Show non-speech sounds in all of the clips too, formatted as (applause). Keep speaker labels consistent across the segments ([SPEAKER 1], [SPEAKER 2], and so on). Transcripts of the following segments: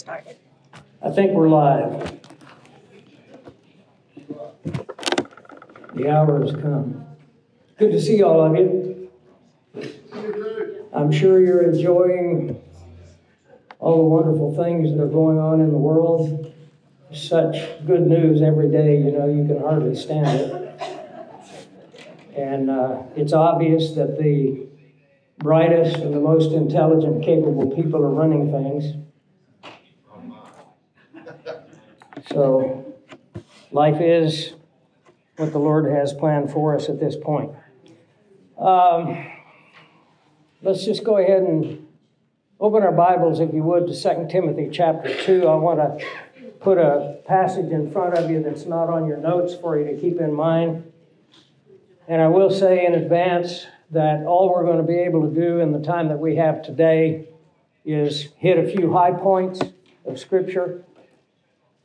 [SPEAKER 1] started.
[SPEAKER 2] I think we're live. The hour has come. Good to see all of you. I'm sure you're enjoying all the wonderful things that are going on in the world. Such good news every day, you know, you can hardly stand it. And uh, it's obvious that the brightest and the most intelligent, capable people are running things. So, life is what the Lord has planned for us at this point. Um, let's just go ahead and open our Bibles, if you would, to 2 Timothy chapter 2. I want to put a passage in front of you that's not on your notes for you to keep in mind. And I will say in advance that all we're going to be able to do in the time that we have today is hit a few high points of Scripture.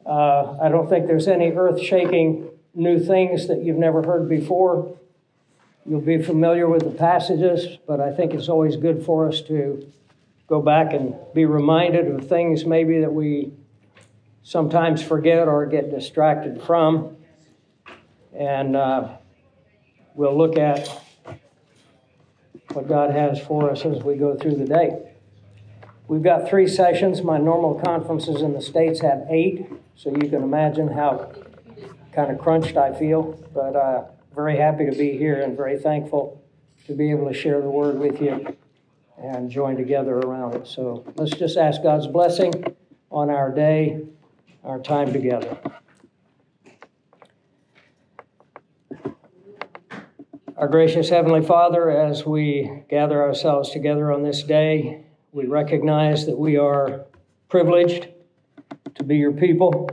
[SPEAKER 2] Uh, I don't think there's any earth shaking new things that you've never heard before. You'll be familiar with the passages, but I think it's always good for us to go back and be reminded of things maybe that we sometimes forget or get distracted from. And uh, we'll look at what God has for us as we go through the day. We've got three sessions. My normal conferences in the States have eight, so you can imagine how kind of crunched I feel. But uh, very happy to be here and very thankful to be able to share the word with you and join together around it. So let's just ask God's blessing on our day, our time together. Our gracious Heavenly Father, as we gather ourselves together on this day, we recognize that we are privileged to be your people.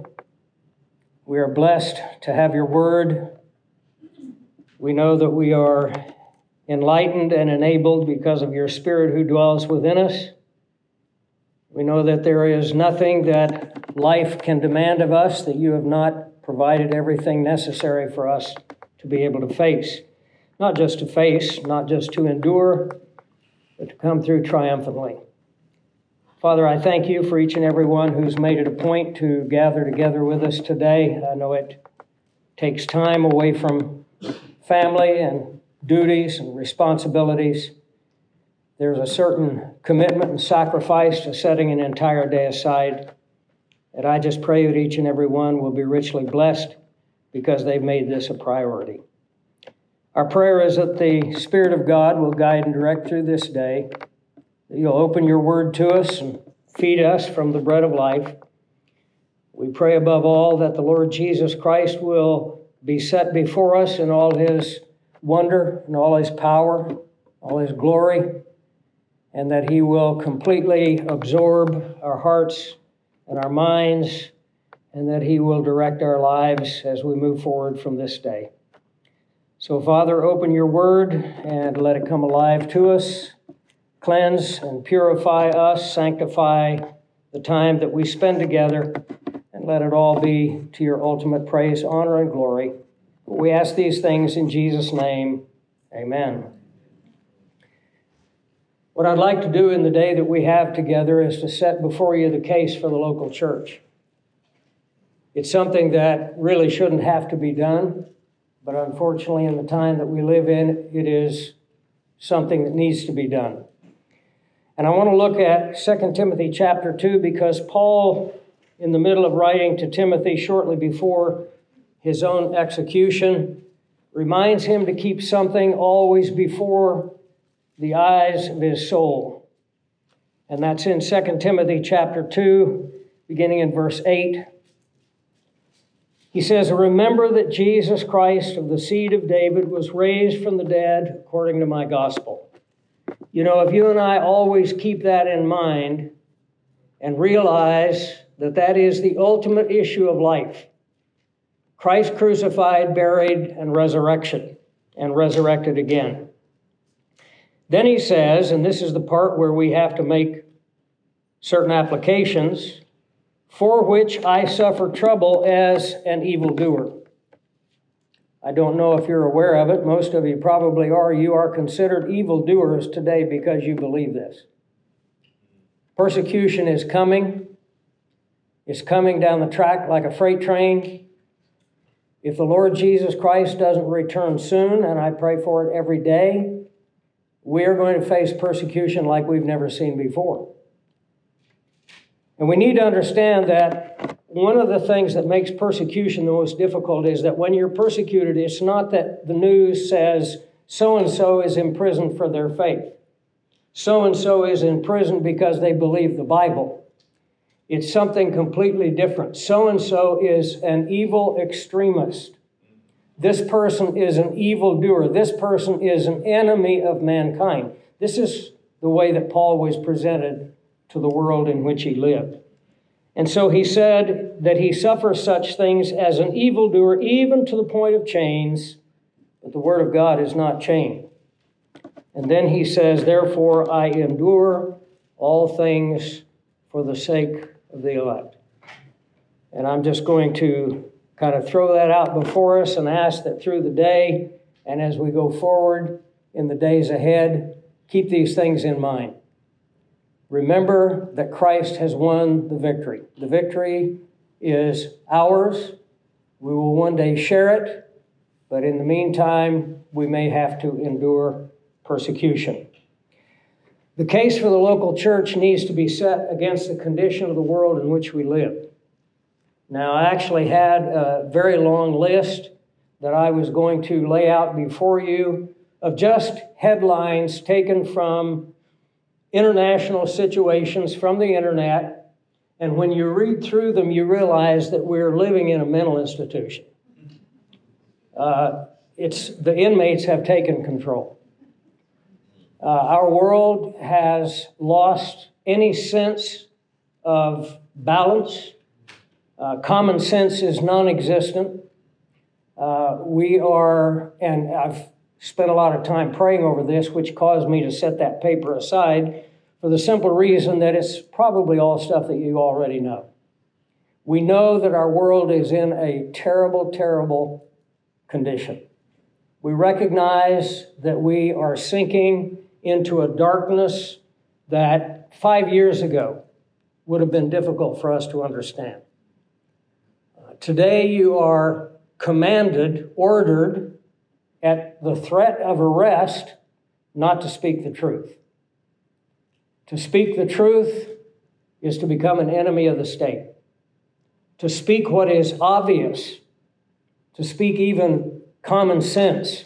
[SPEAKER 2] We are blessed to have your word. We know that we are enlightened and enabled because of your Spirit who dwells within us. We know that there is nothing that life can demand of us that you have not provided everything necessary for us to be able to face not just to face, not just to endure, but to come through triumphantly. Father, I thank you for each and every one who's made it a point to gather together with us today. I know it takes time away from family and duties and responsibilities. There's a certain commitment and sacrifice to setting an entire day aside. And I just pray that each and every one will be richly blessed because they've made this a priority. Our prayer is that the Spirit of God will guide and direct through this day, you'll open your word to us and feed us from the bread of life. We pray above all that the Lord Jesus Christ will be set before us in all his wonder and all his power, all his glory, and that he will completely absorb our hearts and our minds, and that he will direct our lives as we move forward from this day. So, Father, open your word and let it come alive to us. Cleanse and purify us, sanctify the time that we spend together, and let it all be to your ultimate praise, honor, and glory. We ask these things in Jesus' name. Amen. What I'd like to do in the day that we have together is to set before you the case for the local church. It's something that really shouldn't have to be done. But unfortunately, in the time that we live in, it is something that needs to be done. And I want to look at 2 Timothy chapter 2 because Paul, in the middle of writing to Timothy shortly before his own execution, reminds him to keep something always before the eyes of his soul. And that's in 2 Timothy chapter 2, beginning in verse 8. He says, Remember that Jesus Christ of the seed of David was raised from the dead according to my gospel. You know, if you and I always keep that in mind and realize that that is the ultimate issue of life Christ crucified, buried, and resurrection, and resurrected again. Then he says, and this is the part where we have to make certain applications for which I suffer trouble as an evildoer. I don't know if you're aware of it. Most of you probably are. You are considered evildoers today because you believe this. Persecution is coming. it's coming down the track like a freight train. If the Lord Jesus Christ doesn't return soon, and I pray for it every day, we are going to face persecution like we've never seen before. And we need to understand that one of the things that makes persecution the most difficult is that when you're persecuted, it's not that the news says so and so is imprisoned for their faith, so and so is in prison because they believe the Bible. It's something completely different. So and so is an evil extremist. This person is an evildoer. This person is an enemy of mankind. This is the way that Paul was presented to the world in which he lived. And so he said that he suffers such things as an evildoer, even to the point of chains, but the word of God is not chained. And then he says, Therefore I endure all things for the sake of the elect. And I'm just going to kind of throw that out before us and ask that through the day and as we go forward in the days ahead, keep these things in mind. Remember that Christ has won the victory. The victory is ours. We will one day share it, but in the meantime, we may have to endure persecution. The case for the local church needs to be set against the condition of the world in which we live. Now, I actually had a very long list that I was going to lay out before you of just headlines taken from international situations from the internet. And when you read through them, you realize that we're living in a mental institution. Uh, it's, the inmates have taken control. Uh, our world has lost any sense of balance. Uh, common sense is non existent. Uh, we are, and I've spent a lot of time praying over this, which caused me to set that paper aside for the simple reason that it's probably all stuff that you already know. We know that our world is in a terrible, terrible condition. We recognize that we are sinking into a darkness that five years ago would have been difficult for us to understand. Uh, today, you are commanded, ordered at the threat of arrest not to speak the truth. To speak the truth is to become an enemy of the state. To speak what is obvious, to speak even common sense,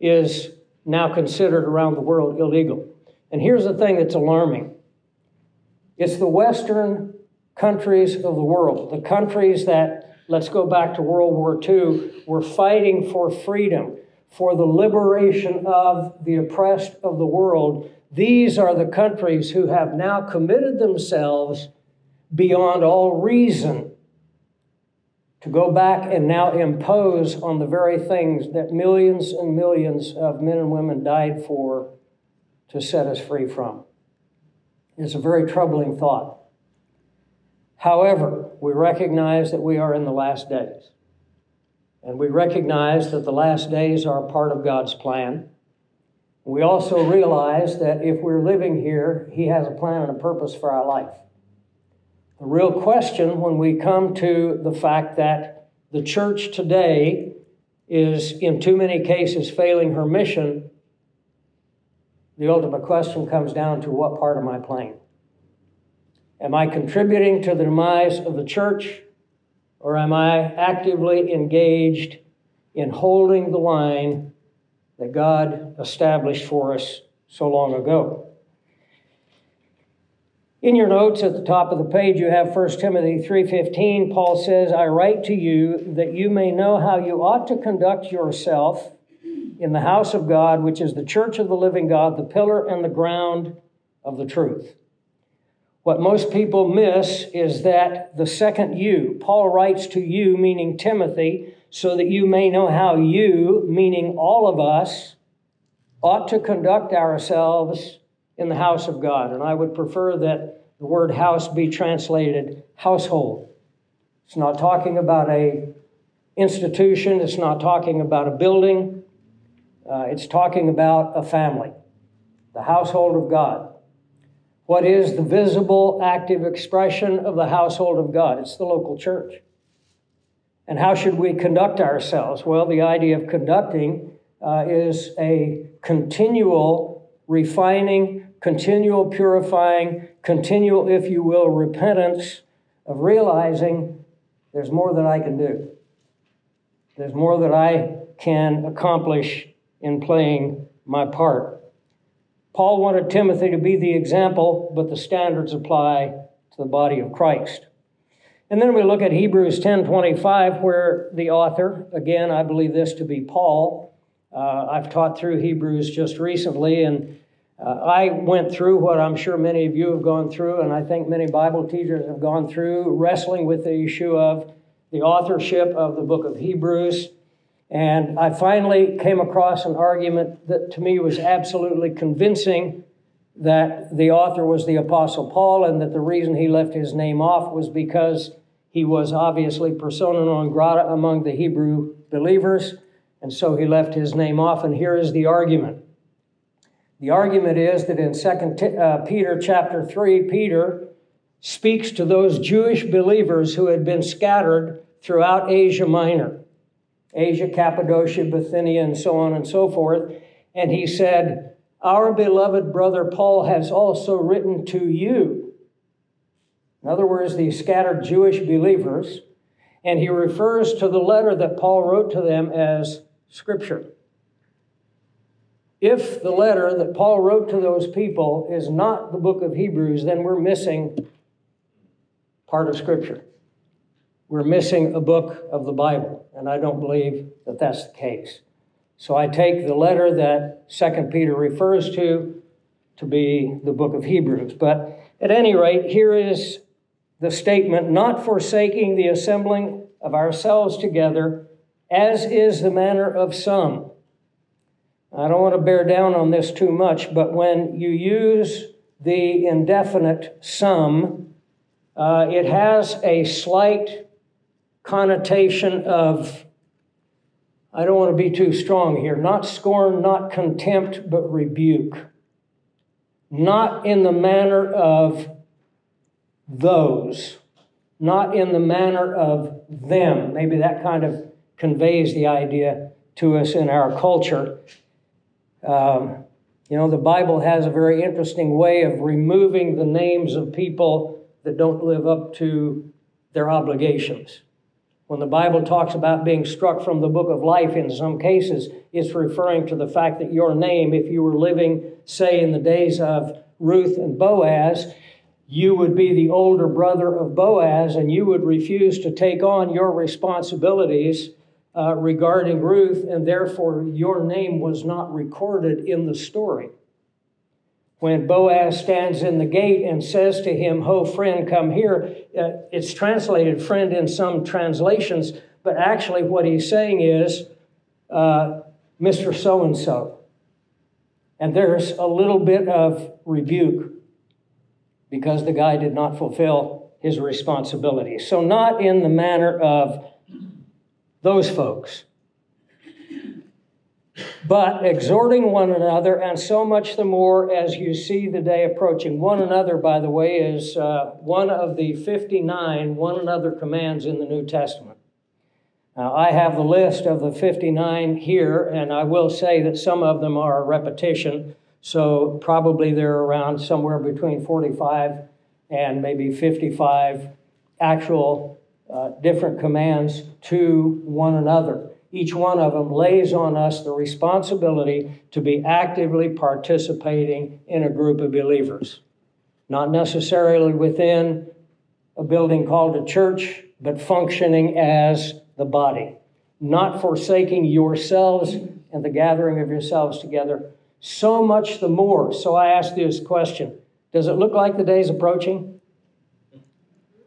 [SPEAKER 2] is now considered around the world illegal. And here's the thing that's alarming it's the Western countries of the world, the countries that, let's go back to World War II, We're fighting for freedom, for the liberation of the oppressed of the world. These are the countries who have now committed themselves beyond all reason to go back and now impose on the very things that millions and millions of men and women died for to set us free from. It's a very troubling thought. However, we recognize that we are in the last days. And we recognize that the last days are part of God's plan. We also realize that if we're living here, He has a plan and a purpose for our life. The real question when we come to the fact that the church today is, in too many cases, failing her mission, the ultimate question comes down to what part am I playing? Am I contributing to the demise of the church, or am I actively engaged in holding the line that God established for us so long ago. In your notes at the top of the page you have 1 Timothy 3:15 Paul says I write to you that you may know how you ought to conduct yourself in the house of God which is the church of the living God the pillar and the ground of the truth. What most people miss is that the second you Paul writes to you meaning Timothy so that you may know how you, meaning all of us, ought to conduct ourselves in the house of God. And I would prefer that the word house be translated household. It's not talking about a institution, it's not talking about a building, uh, it's talking about a family, the household of God. What is the visible, active expression of the household of God? It's the local church. And how should we conduct ourselves? Well, the idea of conducting uh, is a continual refining, continual purifying, continual, if you will, repentance of realizing there's more that I can do. There's more that I can accomplish in playing my part. Paul wanted Timothy to be the example, but the standards apply to the body of Christ. And then we look at Hebrews 10:25 where the author, again I believe this to be Paul. Uh, I've taught through Hebrews just recently and uh, I went through what I'm sure many of you have gone through, and I think many Bible teachers have gone through, wrestling with the issue of the authorship of the book of Hebrews. And I finally came across an argument that to me was absolutely convincing that the author was the Apostle Paul and that the reason he left his name off was because he was obviously persona non grata among the Hebrew believers, and so he left his name off. And here is the argument. The argument is that in 2 uh, Peter chapter 3, Peter speaks to those Jewish believers who had been scattered throughout Asia Minor. Asia, Cappadocia, Bithynia, and so on and so forth. And he said, Our beloved brother Paul has also written to you. In other words, the scattered Jewish believers. And he refers to the letter that Paul wrote to them as Scripture. If the letter that Paul wrote to those people is not the book of Hebrews, then we're missing part of Scripture we're missing a book of the Bible, and I don't believe that that's the case. So I take the letter that Second Peter refers to to be the book of Hebrews. But at any rate, here is the statement not forsaking the assembling of ourselves together, as is the manner of some. I don't want to bear down on this too much, but when you use the indefinite some, uh, it has a slight connotation of, I don't want to be too strong here, not scorn, not contempt, but rebuke. Not in the manner of those, not in the manner of them. Maybe that kind of conveys the idea to us in our culture. Um, you know, the Bible has a very interesting way of removing the names of people that don't live up to their obligations. When the Bible talks about being struck from the book of life in some cases, it's referring to the fact that your name, if you were living, say, in the days of Ruth and Boaz, you would be the older brother of Boaz and you would refuse to take on your responsibilities uh, regarding Ruth, and therefore your name was not recorded in the story when Boaz stands in the gate and says to him, Ho, friend, come here, uh, it's translated friend in some translations, but actually what he's saying is, uh, Mr. So and so. And there's a little bit of rebuke because the guy did not fulfill his responsibility. So, not in the manner of those folks but exhorting one another, and so much the more as you see the day approaching. One another, by the way, is uh, one of the 59 one another commands in the New Testament. Now, I have the list of the 59 here, and I will say that some of them are a repetition, so probably they're around somewhere between 45 and maybe 55 actual uh, different commands to one another each one of them lays on us the responsibility to be actively participating in a group of believers. Not necessarily within a building called a church, but functioning as the body. Not forsaking yourselves and the gathering of yourselves together. So much the more. So I ask this question Does it look like the day's approaching?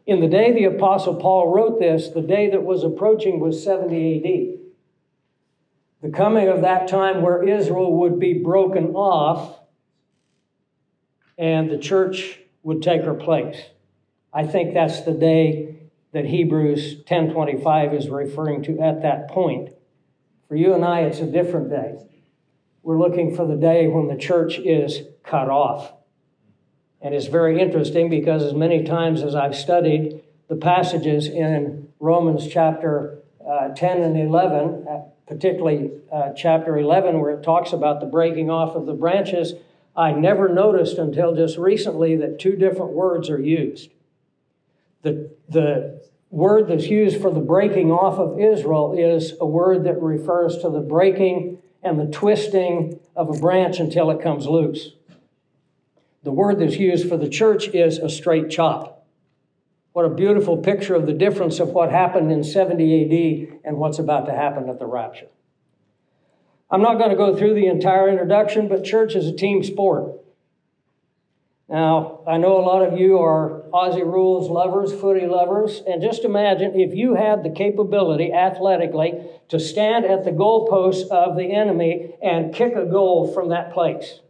[SPEAKER 2] In the day the Apostle Paul wrote this, the day that was approaching was 70 AD the coming of that time where Israel would be broken off and the church would take her place. I think that's the day that Hebrews 10:25 is referring to at that point. For you and I it's a different day. We're looking for the day when the church is cut off. And it's very interesting because, as many times as I've studied the passages in Romans chapter uh, 10 and 11, uh, particularly uh, chapter 11, where it talks about the breaking off of the branches, I never noticed until just recently that two different words are used. The, the word that's used for the breaking off of Israel is a word that refers to the breaking and the twisting of a branch until it comes loose. The word that's used for the church is a straight chop. What a beautiful picture of the difference of what happened in 70 AD and what's about to happen at the rapture. I'm not going to go through the entire introduction, but church is a team sport. Now, I know a lot of you are Aussie rules lovers, footy lovers, and just imagine if you had the capability athletically to stand at the goalpost of the enemy and kick a goal from that place.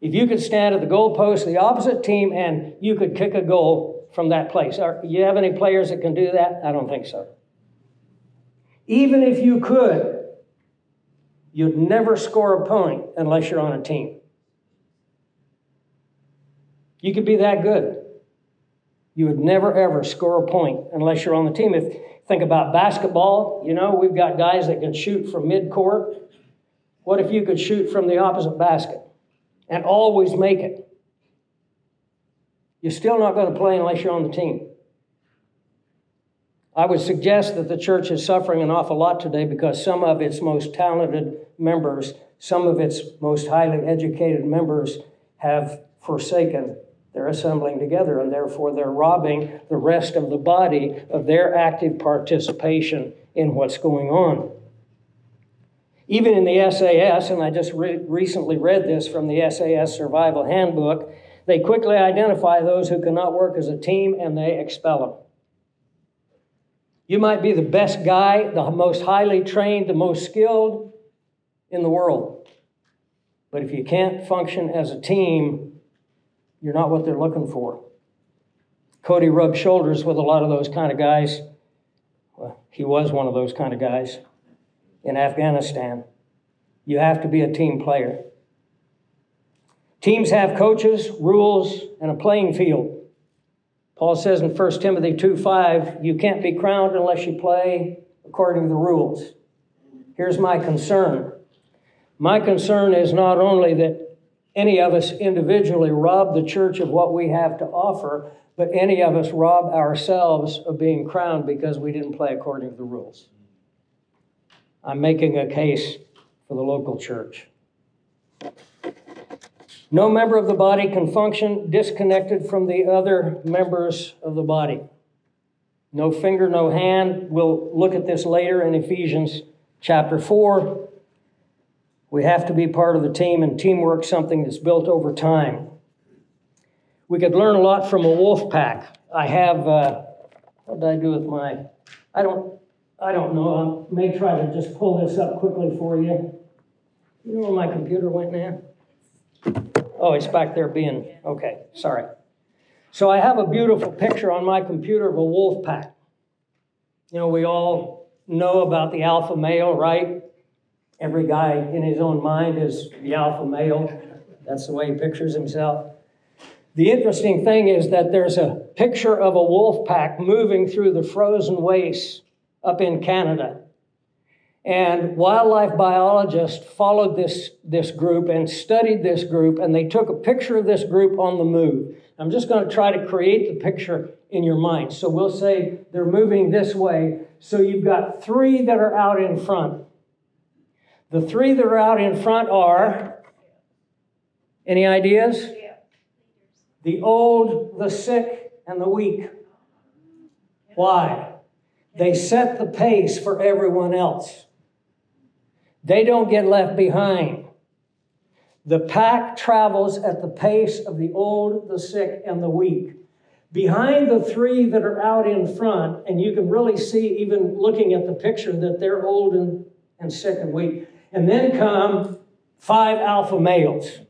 [SPEAKER 2] If you could stand at the goalpost of the opposite team and you could kick a goal from that place. Are, you have any players that can do that? I don't think so. Even if you could, you'd never score a point unless you're on a team. You could be that good. You would never ever score a point unless you're on the team. If think about basketball, you know, we've got guys that can shoot from mid-court. What if you could shoot from the opposite basket? and always make it. You're still not going to play unless you're on the team. I would suggest that the church is suffering an awful lot today because some of its most talented members, some of its most highly educated members have forsaken their assembling together, and therefore they're robbing the rest of the body of their active participation in what's going on. Even in the SAS, and I just re- recently read this from the SAS Survival Handbook, they quickly identify those who cannot work as a team and they expel them. You might be the best guy, the most highly trained, the most skilled in the world. But if you can't function as a team, you're not what they're looking for. Cody rubbed shoulders with a lot of those kind of guys. Well, he was one of those kind of guys in Afghanistan. You have to be a team player. Teams have coaches, rules, and a playing field. Paul says in 1 Timothy 2 5, you can't be crowned unless you play according to the rules. Here's my concern. My concern is not only that any of us individually rob the church of what we have to offer, but any of us rob ourselves of being crowned because we didn't play according to the rules. I'm making a case for the local church. No member of the body can function disconnected from the other members of the body. No finger, no hand. We'll look at this later in Ephesians chapter 4. We have to be part of the team, and teamwork something that's built over time. We could learn a lot from a wolf pack. I have, uh, what did I do with my, I don't, I don't know. I may try to just pull this up quickly for you. You know where my computer went now? Oh, it's back there being, okay, sorry. So I have a beautiful picture on my computer of a wolf pack. You know, we all know about the alpha male, right? Every guy in his own mind is the alpha male. That's the way he pictures himself. The interesting thing is that there's a picture of a wolf pack moving through the frozen wastes up in Canada. And wildlife biologists followed this, this group and studied this group, and they took a picture of this group on the move. I'm just going to try to create the picture in your mind. So we'll say they're moving this way. So you've got three that are out in front. The three that are out in front are any ideas? The old, the sick, and the weak. Why? They set the pace for everyone else. They don't get left behind. The pack travels at the pace of the old, the sick, and the weak. Behind the three that are out in front, and you can really see, even looking at the picture, that they're old and, and sick and weak. And then come five alpha males.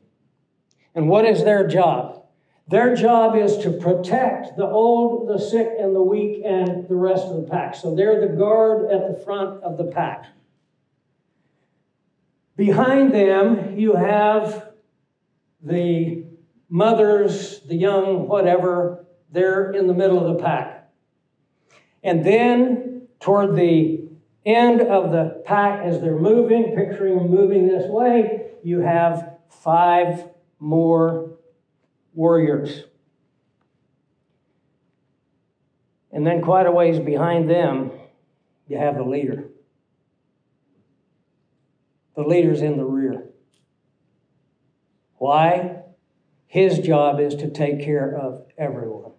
[SPEAKER 2] And what is their job? Their job is to protect the old, the sick, and the weak, and the rest of the pack. So they're the guard at the front of the pack. Behind them, you have the mothers, the young, whatever, they're in the middle of the pack. And then toward the end of the pack, as they're moving, picturing them moving this way, you have five more warriors. And then, quite a ways behind them, you have the leader. The leader's in the rear. Why? His job is to take care of everyone.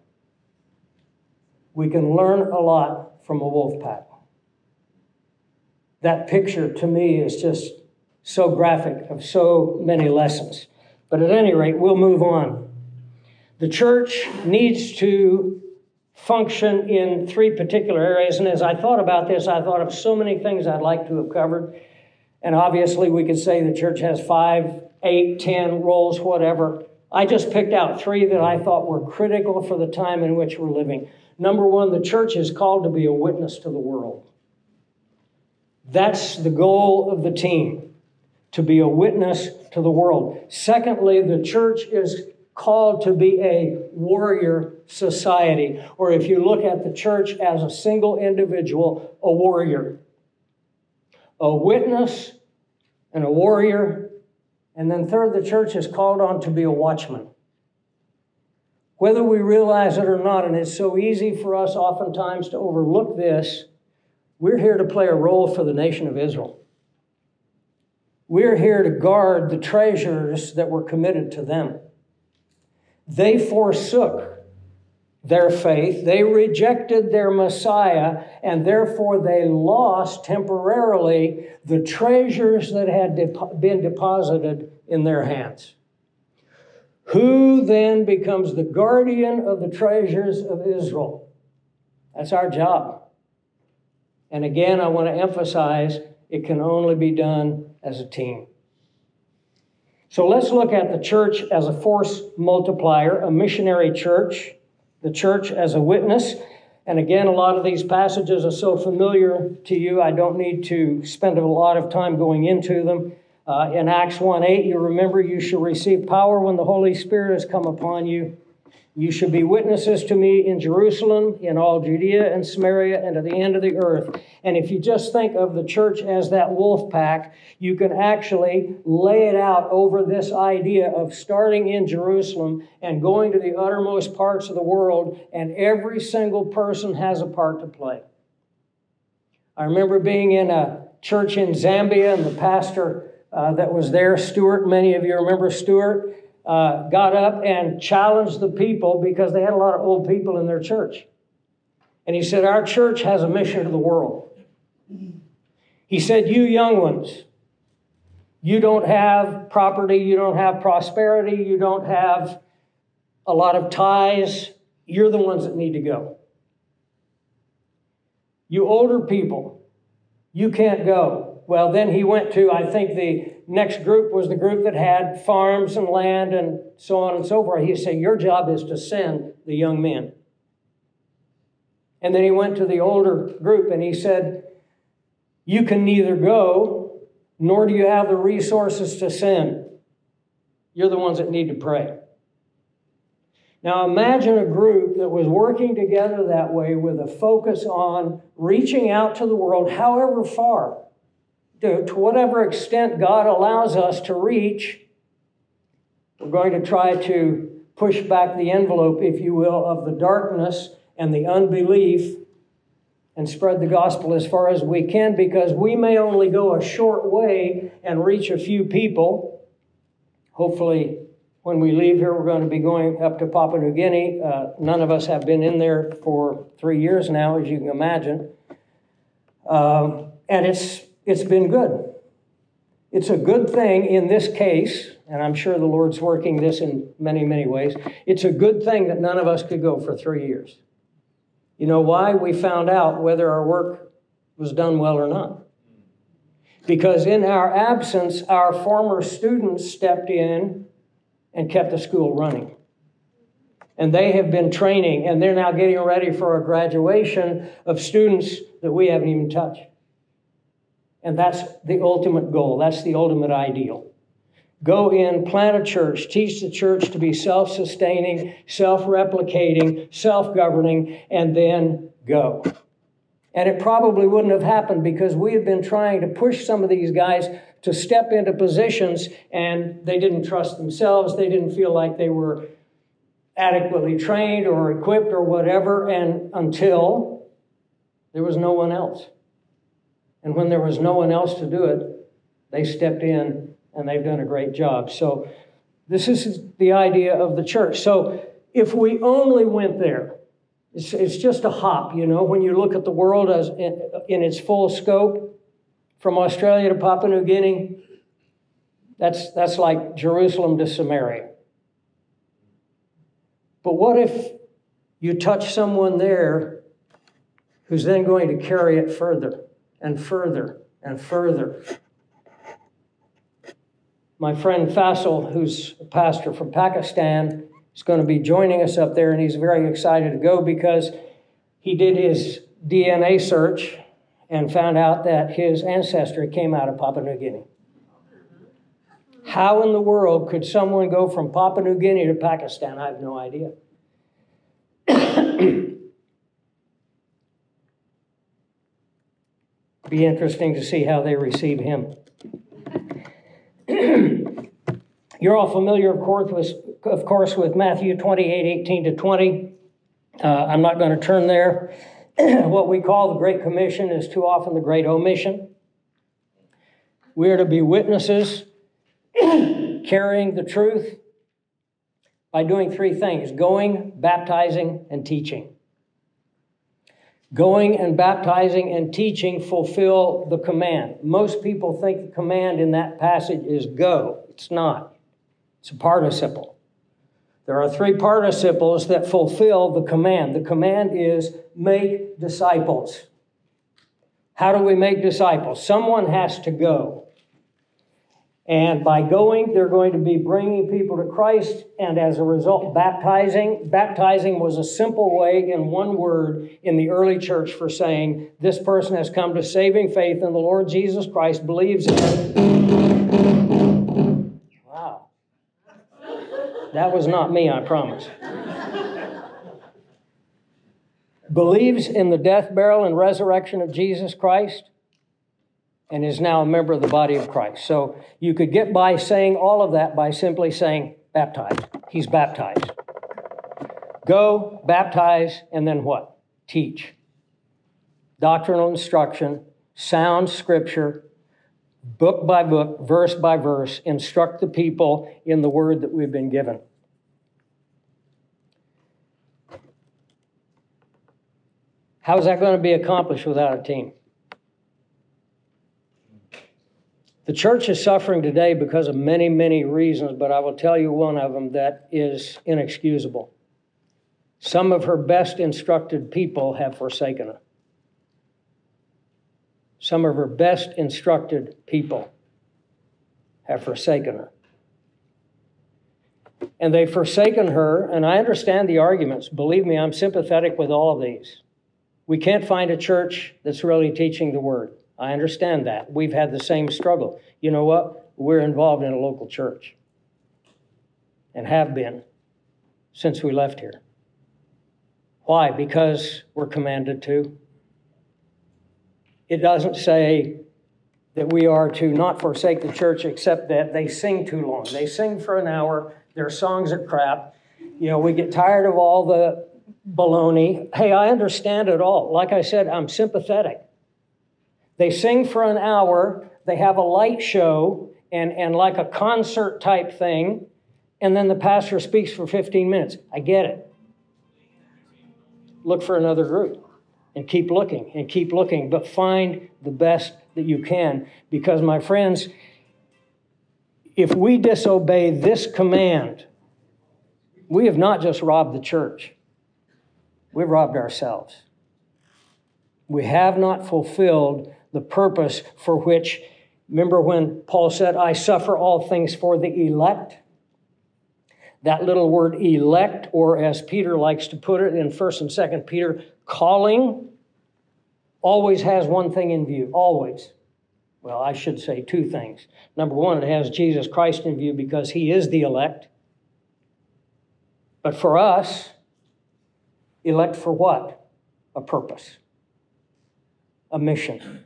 [SPEAKER 2] We can learn a lot from a wolf pack. That picture to me is just so graphic of so many lessons. But at any rate, we'll move on. The church needs to function in three particular areas. And as I thought about this, I thought of so many things I'd like to have covered. And obviously, we could say the church has five, eight, ten roles, whatever. I just picked out three that I thought were critical for the time in which we're living. Number one, the church is called to be a witness to the world. That's the goal of the team, to be a witness to the world. Secondly, the church is called to be a warrior society, or if you look at the church as a single individual, a warrior. A witness and a warrior. And then, third, the church is called on to be a watchman. Whether we realize it or not, and it's so easy for us oftentimes to overlook this, we're here to play a role for the nation of Israel. We're here to guard the treasures that were committed to them. They forsook their faith, they rejected their Messiah, and therefore they lost temporarily the treasures that had been deposited in their hands. Who then becomes the guardian of the treasures of Israel? That's our job. And again, I want to emphasize it can only be done as a team. So let's look at the church as a force multiplier, a missionary church, the church as a witness. And again, a lot of these passages are so familiar to you, I don't need to spend a lot of time going into them. Uh, in Acts 1 8, you remember you shall receive power when the Holy Spirit has come upon you you should be witnesses to me in Jerusalem, in all Judea and Samaria, and to the end of the earth. And if you just think of the church as that wolf pack, you can actually lay it out over this idea of starting in Jerusalem and going to the uttermost parts of the world, and every single person has a part to play. I remember being in a church in Zambia, and the pastor uh, that was there, Stuart, many of you remember Stuart uh, got up and challenged the people because they had a lot of old people in their church. And he said, Our church has a mission to the world. He said, You young ones, you don't have property, you don't have prosperity, you don't have a lot of ties. You're the ones that need to go. You older people, you can't go. Well, then he went to, I think, the next group was the group that had farms and land and so on and so forth. He said, Your job is to send the young men. And then he went to the older group and he said, You can neither go nor do you have the resources to send. You're the ones that need to pray. Now imagine a group that was working together that way with a focus on reaching out to the world, however far to, to whatever extent God allows us to reach, we're going to try to push back the envelope, if you will, of the darkness and the unbelief and spread the gospel as far as we can because we may only go a short way and reach a few people. Hopefully, when we leave here, we're going to be going up to Papua New Guinea. Uh, none of us have been in there for three years now, as you can imagine. Um, and it's it's been good. It's a good thing in this case, and I'm sure the Lord's working this in many, many ways. It's a good thing that none of us could go for three years. You know why? We found out whether our work was done well or not. Because in our absence, our former students stepped in and kept the school running. And they have been training, and they're now getting ready for a graduation of students that we haven't even touched. And that's the ultimate goal. That's the ultimate ideal. Go in, plant a church, teach the church to be self sustaining, self replicating, self governing, and then go. And it probably wouldn't have happened because we had been trying to push some of these guys to step into positions and they didn't trust themselves. They didn't feel like they were adequately trained or equipped or whatever, and until there was no one else. And when there was no one else to do it, they stepped in and they've done a great job. So, this is the idea of the church. So, if we only went there, it's, it's just a hop, you know, when you look at the world as in, in its full scope, from Australia to Papua New Guinea, that's, that's like Jerusalem to Samaria. But what if you touch someone there who's then going to carry it further and further and further? My friend Faisal, who's a pastor from Pakistan, is going to be joining us up there, and he's very excited to go because he did his DNA search and found out that his ancestry came out of Papua New Guinea. How in the world could someone go from Papua New Guinea to Pakistan? I have no idea. (clears throat) Be interesting to see how they receive him. (clears throat) You're all familiar, of course, with, of course, with Matthew 28 18 to 20. Uh, I'm not going to turn there. (clears throat) what we call the Great Commission is too often the Great Omission. We are to be witnesses, (clears throat) carrying the truth by doing three things going, baptizing, and teaching. Going and baptizing and teaching fulfill the command. Most people think the command in that passage is go. It's not, it's a participle. There are three participles that fulfill the command. The command is make disciples. How do we make disciples? Someone has to go. And by going, they're going to be bringing people to Christ, and as a result, baptizing. Baptizing was a simple way, in one word, in the early church for saying this person has come to saving faith in the Lord Jesus Christ, believes in. Wow. That was not me, I promise. believes in the death, burial, and resurrection of Jesus Christ and is now a member of the body of Christ. So you could get by saying all of that by simply saying baptized. He's baptized. Go, baptize, and then what? Teach. Doctrinal instruction, sound scripture, book by book, verse by verse, instruct the people in the word that we've been given. How is that going to be accomplished without a team? The church is suffering today because of many, many reasons, but I will tell you one of them that is inexcusable. Some of her best instructed people have forsaken her. Some of her best instructed people have forsaken her. And they've forsaken her, and I understand the arguments. Believe me, I'm sympathetic with all of these. We can't find a church that's really teaching the word. I understand that. We've had the same struggle. You know what? We're involved in a local church and have been since we left here. Why? Because we're commanded to. It doesn't say that we are to not forsake the church, except that they sing too long. They sing for an hour, their songs are crap. You know, we get tired of all the baloney. Hey, I understand it all. Like I said, I'm sympathetic. They sing for an hour, they have a light show and, and like a concert type thing, and then the pastor speaks for 15 minutes. I get it. Look for another group and keep looking and keep looking, but find the best that you can. Because, my friends, if we disobey this command, we have not just robbed the church, we've robbed ourselves. We have not fulfilled the purpose for which, remember when Paul said, I suffer all things for the elect? That little word elect, or as Peter likes to put it in 1st and 2nd Peter, calling, always has one thing in view, always. Well, I should say two things. Number one, it has Jesus Christ in view because he is the elect. But for us, elect for what? A purpose, a mission,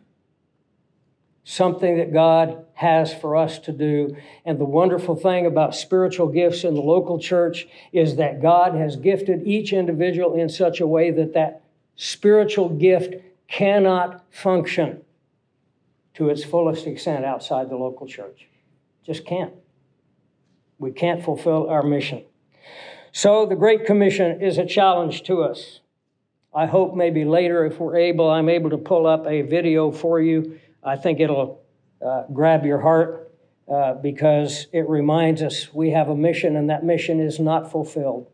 [SPEAKER 2] something that God has for us to do. And the wonderful thing about spiritual gifts in the local church is that God has gifted each individual in such a way that that spiritual gift cannot function to its fullest extent outside the local church. Just can't. We can't fulfill our mission. So the Great Commission is a challenge to us. I hope maybe later, if we're able, I'm able to pull up a video for you. I think it'll uh, grab your heart uh, because it reminds us we have a mission, and that mission is not fulfilled.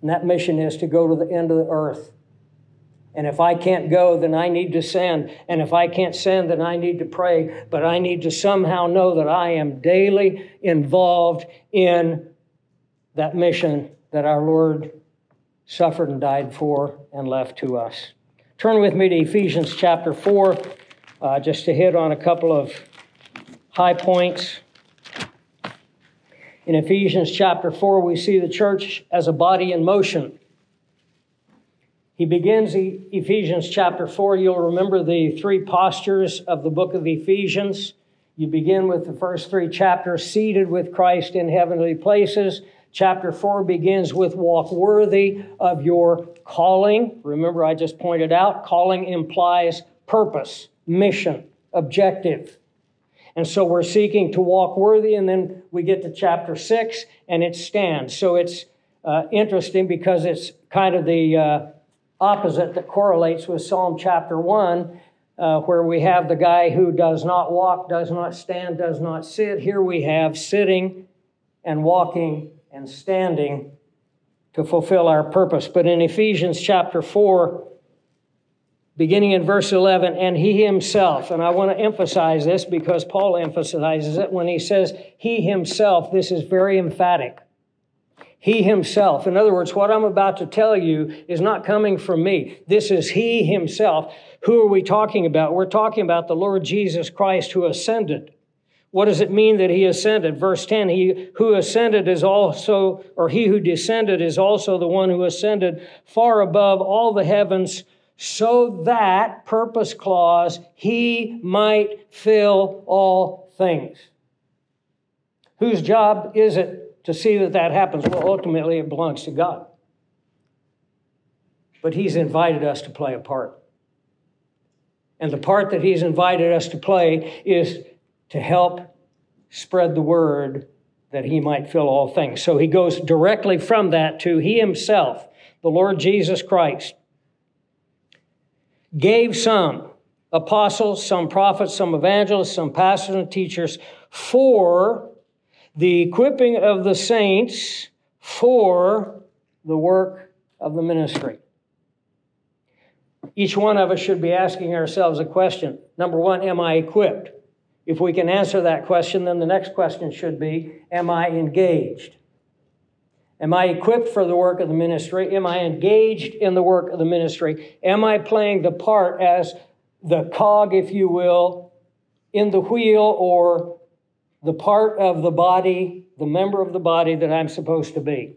[SPEAKER 2] And that mission is to go to the end of the earth and if I can't go, then I need to send. And if I can't send, then I need to pray. But I need to somehow know that I am daily involved in that mission that our Lord suffered and died for and left to us. Turn with me to Ephesians chapter 4, uh, just to hit on a couple of high points. In Ephesians chapter 4, we see the church as a body in motion. He begins Ephesians chapter 4. You'll remember the three postures of the book of Ephesians. You begin with the first three chapters, seated with Christ in heavenly places. Chapter 4 begins with walk worthy of your calling. Remember, I just pointed out, calling implies purpose, mission, objective. And so we're seeking to walk worthy, and then we get to chapter 6 and it stands. So it's uh, interesting because it's kind of the uh, opposite that correlates with Psalm chapter 1, uh, where we have the guy who does not walk, does not stand, does not sit. Here we have sitting and walking and standing to fulfill our purpose. But in Ephesians chapter 4, beginning in verse 11, and he himself, and I want to emphasize this because Paul emphasizes it when he says he himself, this is very emphatic. He himself. In other words, what I'm about to tell you is not coming from me. This is He himself. Who are we talking about? We're talking about the Lord Jesus Christ who ascended. What does it mean that he ascended? Verse 10 He who ascended is also, or he who descended is also the one who ascended far above all the heavens, so that, purpose clause, he might fill all things. Whose job is it to see that that happens? Well, ultimately, it belongs to God. But He's invited us to play a part. And the part that He's invited us to play is to help spread the word that He might fill all things. So He goes directly from that to He Himself, the Lord Jesus Christ, gave some apostles, some prophets, some evangelists, some pastors and teachers for the equipping of the saints for the work of the ministry. Each one of us should be asking ourselves a question. Number one, am I equipped? If we can answer that question, then the next question should be Am I engaged? Am I equipped for the work of the ministry? Am I engaged in the work of the ministry? Am I playing the part as the cog, if you will, in the wheel or the part of the body, the member of the body that I'm supposed to be.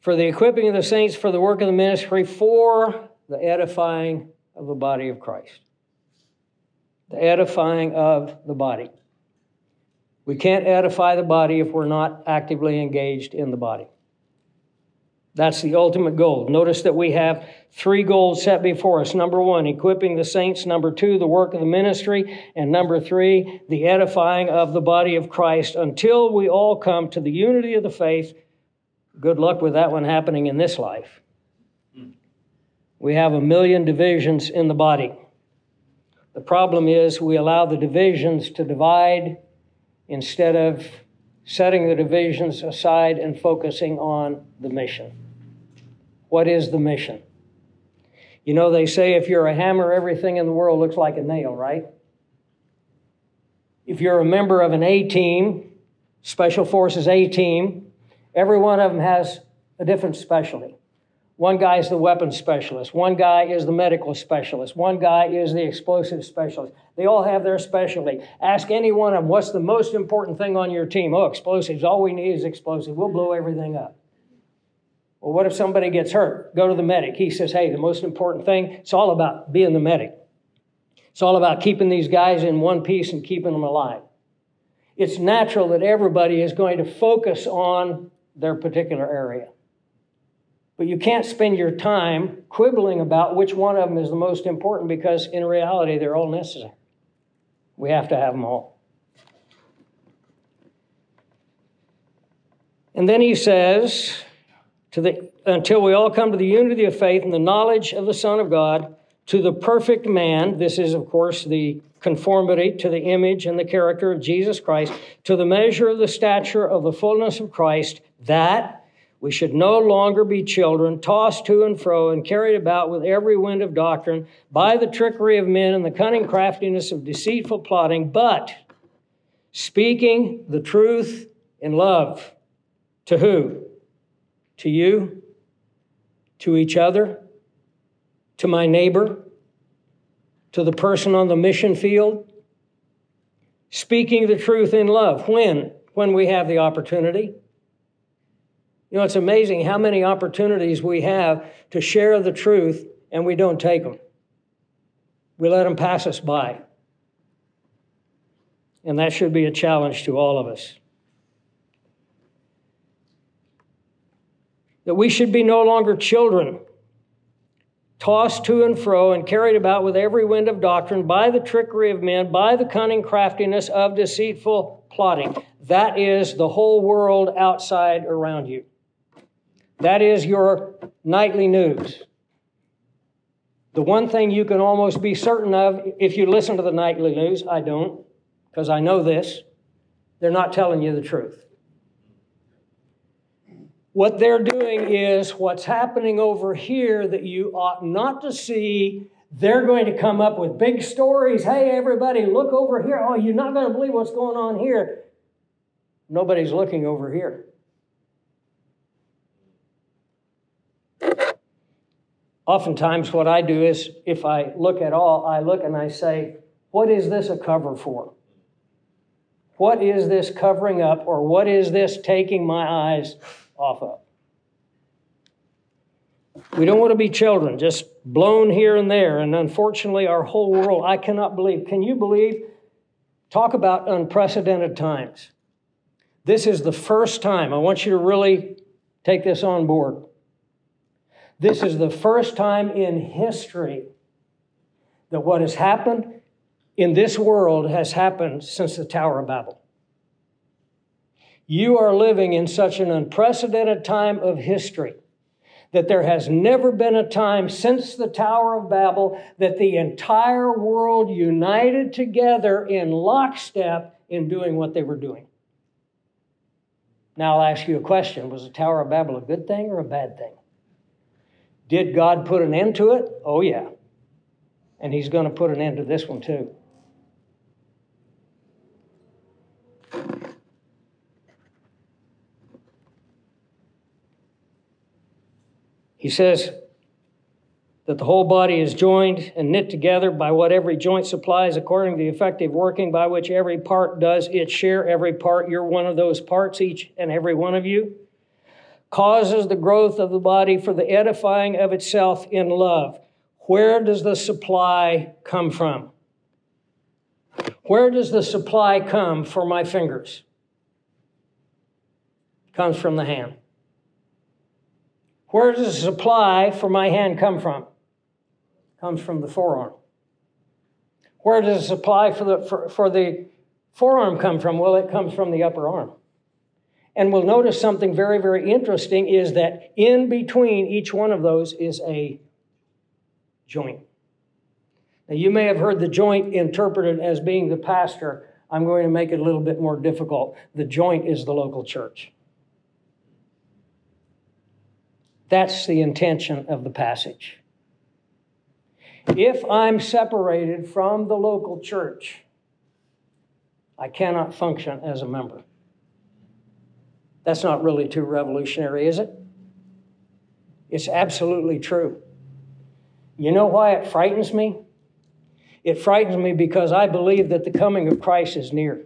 [SPEAKER 2] For the equipping of the saints for the work of the ministry, for the edifying of the body of Christ. The edifying of the body. We can't edify the body if we're not actively engaged in the body. That's the ultimate goal. Notice that we have three goals set before us. Number one, equipping the saints. Number two, the work of the ministry. And number three, the edifying of the body of Christ until we all come to the unity of the faith. Good luck with that one happening in this life. We have a million divisions in the body. The problem is we allow the divisions to divide instead of setting the divisions aside and focusing on the mission. What is the mission? You know, they say if you're a hammer, everything in the world looks like a nail, right? If you're a member of an A team, Special Forces A team, every one of them has a different specialty. One guy is the weapons specialist. One guy is the medical specialist. One guy is the explosive specialist. They all have their specialty. Ask any one of them, what's the most important thing on your team? Oh, explosives. All we need is explosive. We'll blow everything up. Well, what if somebody gets hurt? Go to the medic. He says, hey, the most important thing, it's all about being the medic. It's all about keeping these guys in one piece and keeping them alive. It's natural that everybody is going to focus on their particular area. But you can't spend your time quibbling about which one of them is the most important because in reality, they're all necessary. We have to have them all. And then he says, to the, until we all come to the unity of faith and the knowledge of the Son of God, to the perfect man, this is, of course, the conformity to the image and the character of Jesus Christ, to the measure of the stature of the fullness of Christ, that we should no longer be children, tossed to and fro and carried about with every wind of doctrine by the trickery of men and the cunning craftiness of deceitful plotting, but speaking the truth in love. To who? To you? To each other? To my neighbor? To the person on the mission field? Speaking the truth in love. When? When we have the opportunity you know, it's amazing how many opportunities we have to share the truth and we don't take them. We let them pass us by. And that should be a challenge to all of us. That we should be no longer children, tossed to and fro and carried about with every wind of doctrine by the trickery of men, by the cunning craftiness of deceitful plotting. That is the whole world outside around you. That is your nightly news. The one thing you can almost be certain of if you listen to the nightly news, I don't, because I know this, they're not telling you the truth. What they're doing is what's happening over here that you ought not to see. They're going to come up with big stories. Hey, everybody, look over here. Oh, you're not going to believe what's going on here. Nobody's looking over here. Oftentimes, what I do is if I look at all, I look and I say, What is this a cover for? What is this covering up, or what is this taking my eyes off of? We don't want to be children, just blown here and there. And unfortunately, our whole world, I cannot believe. Can you believe? Talk about unprecedented times. This is the first time. I want you to really take this on board. This is the first time in history that what has happened in this world has happened since the Tower of Babel. You are living in such an unprecedented time of history that there has never been a time since the Tower of Babel that the entire world united together in lockstep in doing what they were doing. Now I'll ask you a question Was the Tower of Babel a good thing or a bad thing? Did God put an end to it? Oh, yeah. And He's going to put an end to this one, too. He says that the whole body is joined and knit together by what every joint supplies according to the effective working by which every part does its share. Every part, you're one of those parts, each and every one of you causes the growth of the body for the edifying of itself in love. Where does the supply come from? Where does the supply come for my fingers? It comes from the hand. Where does the supply for my hand come from? It comes from the forearm. Where does the supply for the, for, for the forearm come from? Well, it comes from the upper arm. And we'll notice something very, very interesting is that in between each one of those is a joint. Now, you may have heard the joint interpreted as being the pastor. I'm going to make it a little bit more difficult. The joint is the local church. That's the intention of the passage. If I'm separated from the local church, I cannot function as a member. That's not really too revolutionary, is it? It's absolutely true. You know why it frightens me? It frightens me because I believe that the coming of Christ is near.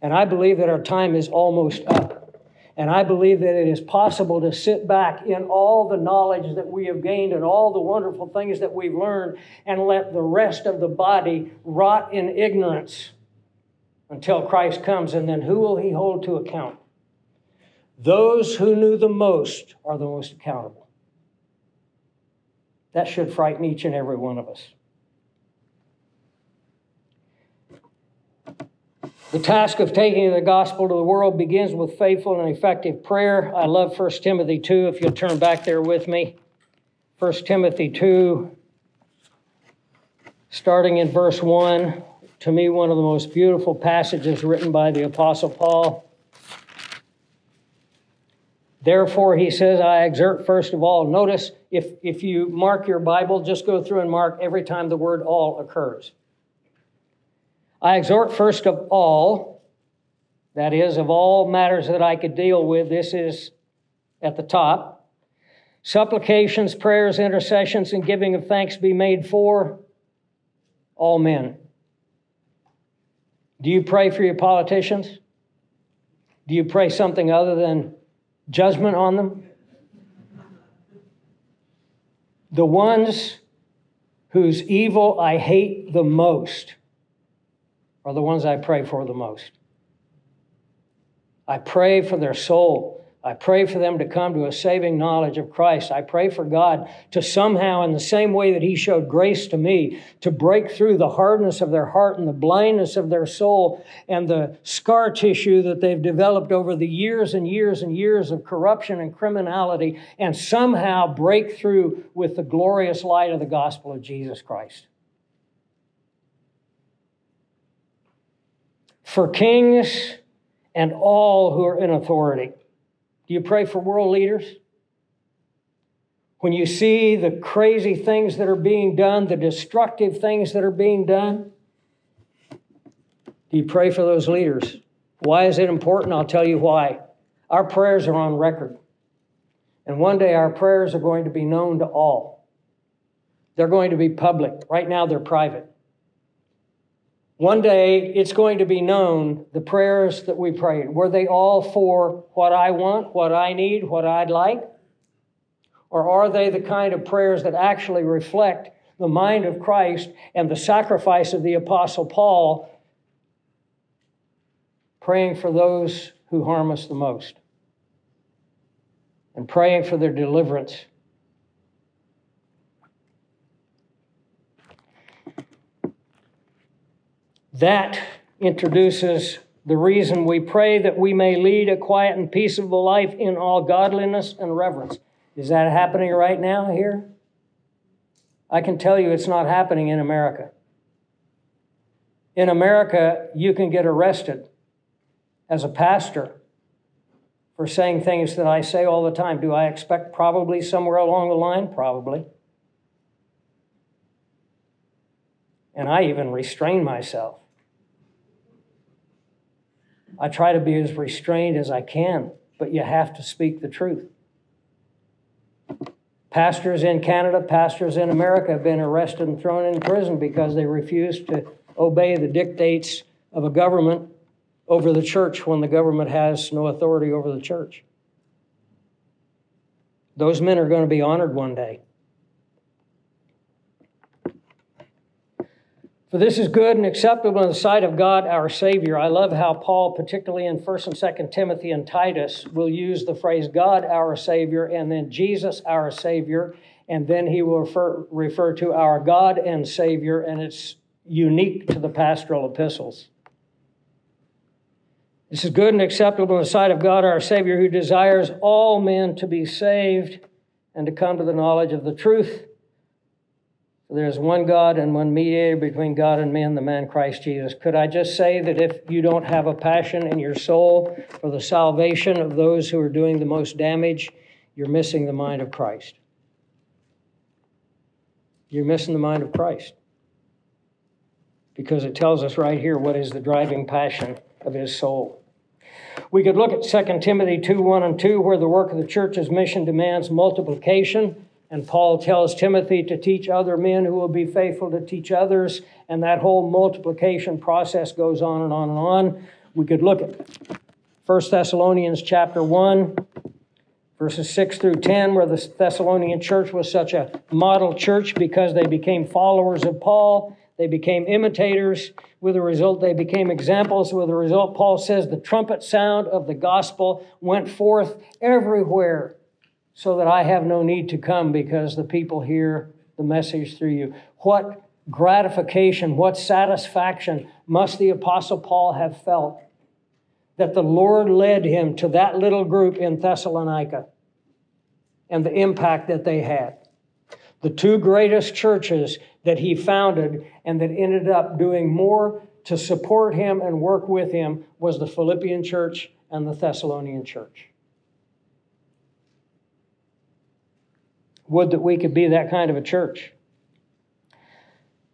[SPEAKER 2] And I believe that our time is almost up. And I believe that it is possible to sit back in all the knowledge that we have gained and all the wonderful things that we've learned and let the rest of the body rot in ignorance until Christ comes. And then who will he hold to account? Those who knew the most are the most accountable. That should frighten each and every one of us. The task of taking the gospel to the world begins with faithful and effective prayer. I love 1 Timothy 2, if you'll turn back there with me. 1 Timothy 2, starting in verse 1, to me, one of the most beautiful passages written by the Apostle Paul. Therefore, he says, I exert first of all. Notice if, if you mark your Bible, just go through and mark every time the word all occurs. I exhort first of all, that is, of all matters that I could deal with, this is at the top. Supplications, prayers, intercessions, and giving of thanks be made for all men. Do you pray for your politicians? Do you pray something other than judgment on them? The ones whose evil I hate the most are the ones I pray for the most. I pray for their soul. I pray for them to come to a saving knowledge of Christ. I pray for God to somehow, in the same way that He showed grace to me, to break through the hardness of their heart and the blindness of their soul and the scar tissue that they've developed over the years and years and years of corruption and criminality, and somehow break through with the glorious light of the gospel of Jesus Christ. for kings and all who are in authority. Do you pray for world leaders? When you see the crazy things that are being done, the destructive things that are being done, do you pray for those leaders? Why is it important? I'll tell you why. Our prayers are on record. And one day our prayers are going to be known to all. They're going to be public. Right now they're private. One day it's going to be known the prayers that we prayed. Were they all for what I want, what I need, what I'd like? Or are they the kind of prayers that actually reflect the mind of Christ and the sacrifice of the Apostle Paul, praying for those who harm us the most and praying for their deliverance? That introduces the reason we pray that we may lead a quiet and peaceable life in all godliness and reverence. Is that happening right now here? I can tell you it's not happening in America. In America, you can get arrested as a pastor for saying things that I say all the time. Do I expect probably somewhere along the line? Probably. And I even restrain myself. I try to be as restrained as I can, but you have to speak the truth. Pastors in Canada, pastors in America have been arrested and thrown in prison because they refused to obey the dictates of a government over the church when the government has no authority over the church. Those men are going to be honored one day. For this is good and acceptable in the sight of God our Savior. I love how Paul, particularly in 1st and 2nd Timothy and Titus, will use the phrase God our Savior and then Jesus our Savior, and then he will refer, refer to our God and Savior, and it's unique to the pastoral epistles. This is good and acceptable in the sight of God our Savior, who desires all men to be saved and to come to the knowledge of the truth. There's one God and one mediator between God and men, the man Christ Jesus. Could I just say that if you don't have a passion in your soul for the salvation of those who are doing the most damage, you're missing the mind of Christ. You're missing the mind of Christ. Because it tells us right here what is the driving passion of his soul. We could look at 2 Timothy 2 1 and 2, where the work of the church's mission demands multiplication. And Paul tells Timothy to teach other men who will be faithful to teach others. And that whole multiplication process goes on and on and on. We could look at 1 Thessalonians chapter 1, verses 6 through 10, where the Thessalonian church was such a model church because they became followers of Paul. They became imitators. With the result, they became examples. With the result, Paul says the trumpet sound of the gospel went forth everywhere so that I have no need to come because the people hear the message through you. What gratification, what satisfaction must the Apostle Paul have felt that the Lord led him to that little group in Thessalonica and the impact that they had. The two greatest churches that he founded and that ended up doing more to support him and work with him was the Philippian church and the Thessalonian church. Would that we could be that kind of a church.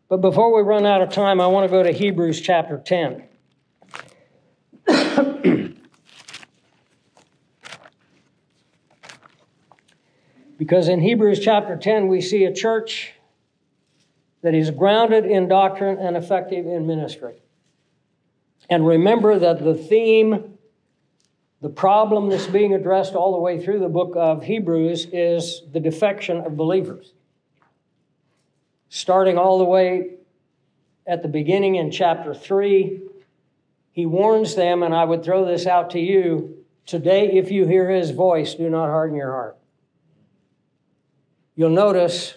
[SPEAKER 2] But before we run out of time, I want to go to Hebrews chapter 10. (coughs) because in Hebrews chapter 10, we see a church that is grounded in doctrine and effective in ministry. And remember that the theme, the problem that's being addressed all the way through the book of Hebrews is the defection of believers. Starting all the way at the beginning in chapter 3, he warns them, and I would throw this out to you today, if you hear his voice, do not harden your heart. You'll notice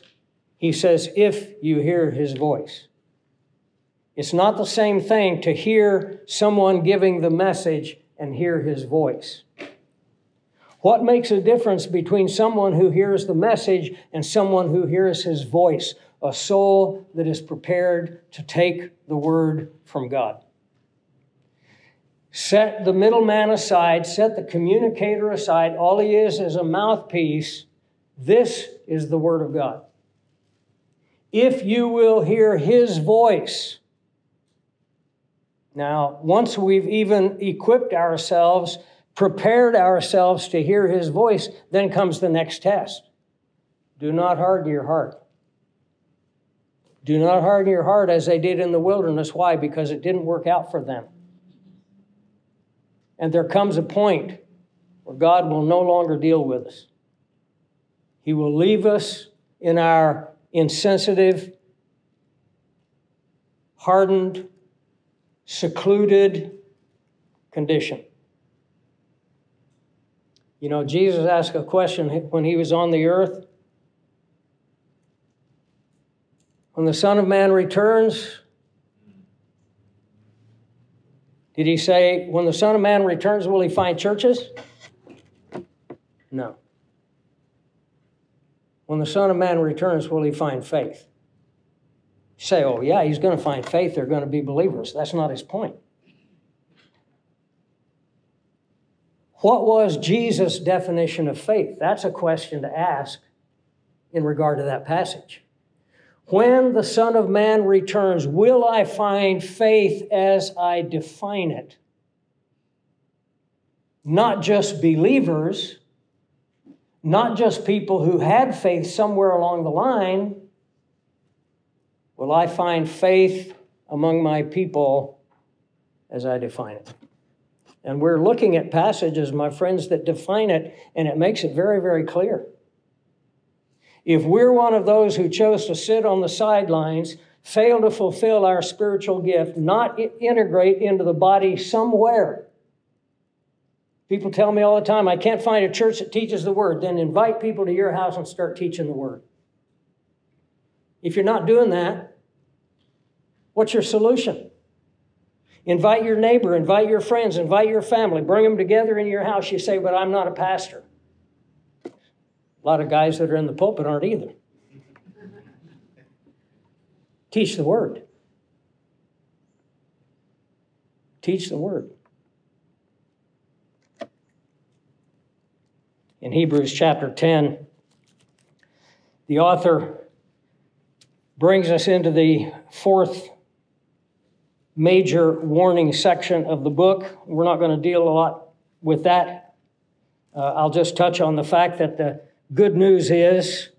[SPEAKER 2] he says, if you hear his voice. It's not the same thing to hear someone giving the message and hear his voice. What makes a difference between someone who hears the message and someone who hears his voice? A soul that is prepared to take the word from God. Set the middleman aside, set the communicator aside. All he is is a mouthpiece. This is the word of God. If you will hear his voice, now, once we've even equipped ourselves, prepared ourselves to hear his voice, then comes the next test. Do not harden your heart. Do not harden your heart as they did in the wilderness. Why? Because it didn't work out for them. And there comes a point where God will no longer deal with us. He will leave us in our insensitive, hardened, secluded condition. You know, Jesus asked a question when he was on the earth. When the Son of Man returns, did he say, when the Son of Man returns, will he find churches? No. When the Son of Man returns, will he find faith? Say, oh, yeah, he's going to find faith. They're going to be believers. That's not his point. What was Jesus' definition of faith? That's a question to ask in regard to that passage. When the Son of Man returns, will I find faith as I define it? Not just believers, not just people who had faith somewhere along the line. Will I find faith among my people as I define it? And we're looking at passages, my friends, that define it, and it makes it very, very clear. If we're one of those who chose to sit on the sidelines, fail to fulfill our spiritual gift, not integrate into the body somewhere, people tell me all the time, I can't find a church that teaches the word. Then invite people to your house and start teaching the word. If you're not doing that, what's your solution? Invite your neighbor, invite your friends, invite your family, bring them together in your house. You say, but I'm not a pastor. A lot of guys that are in the pulpit aren't either. Teach the word. Teach the word. In Hebrews chapter 10, the author brings us into the fourth major warning section of the book. We're not going to deal a lot with that, uh, I'll just touch on the fact that the good news is,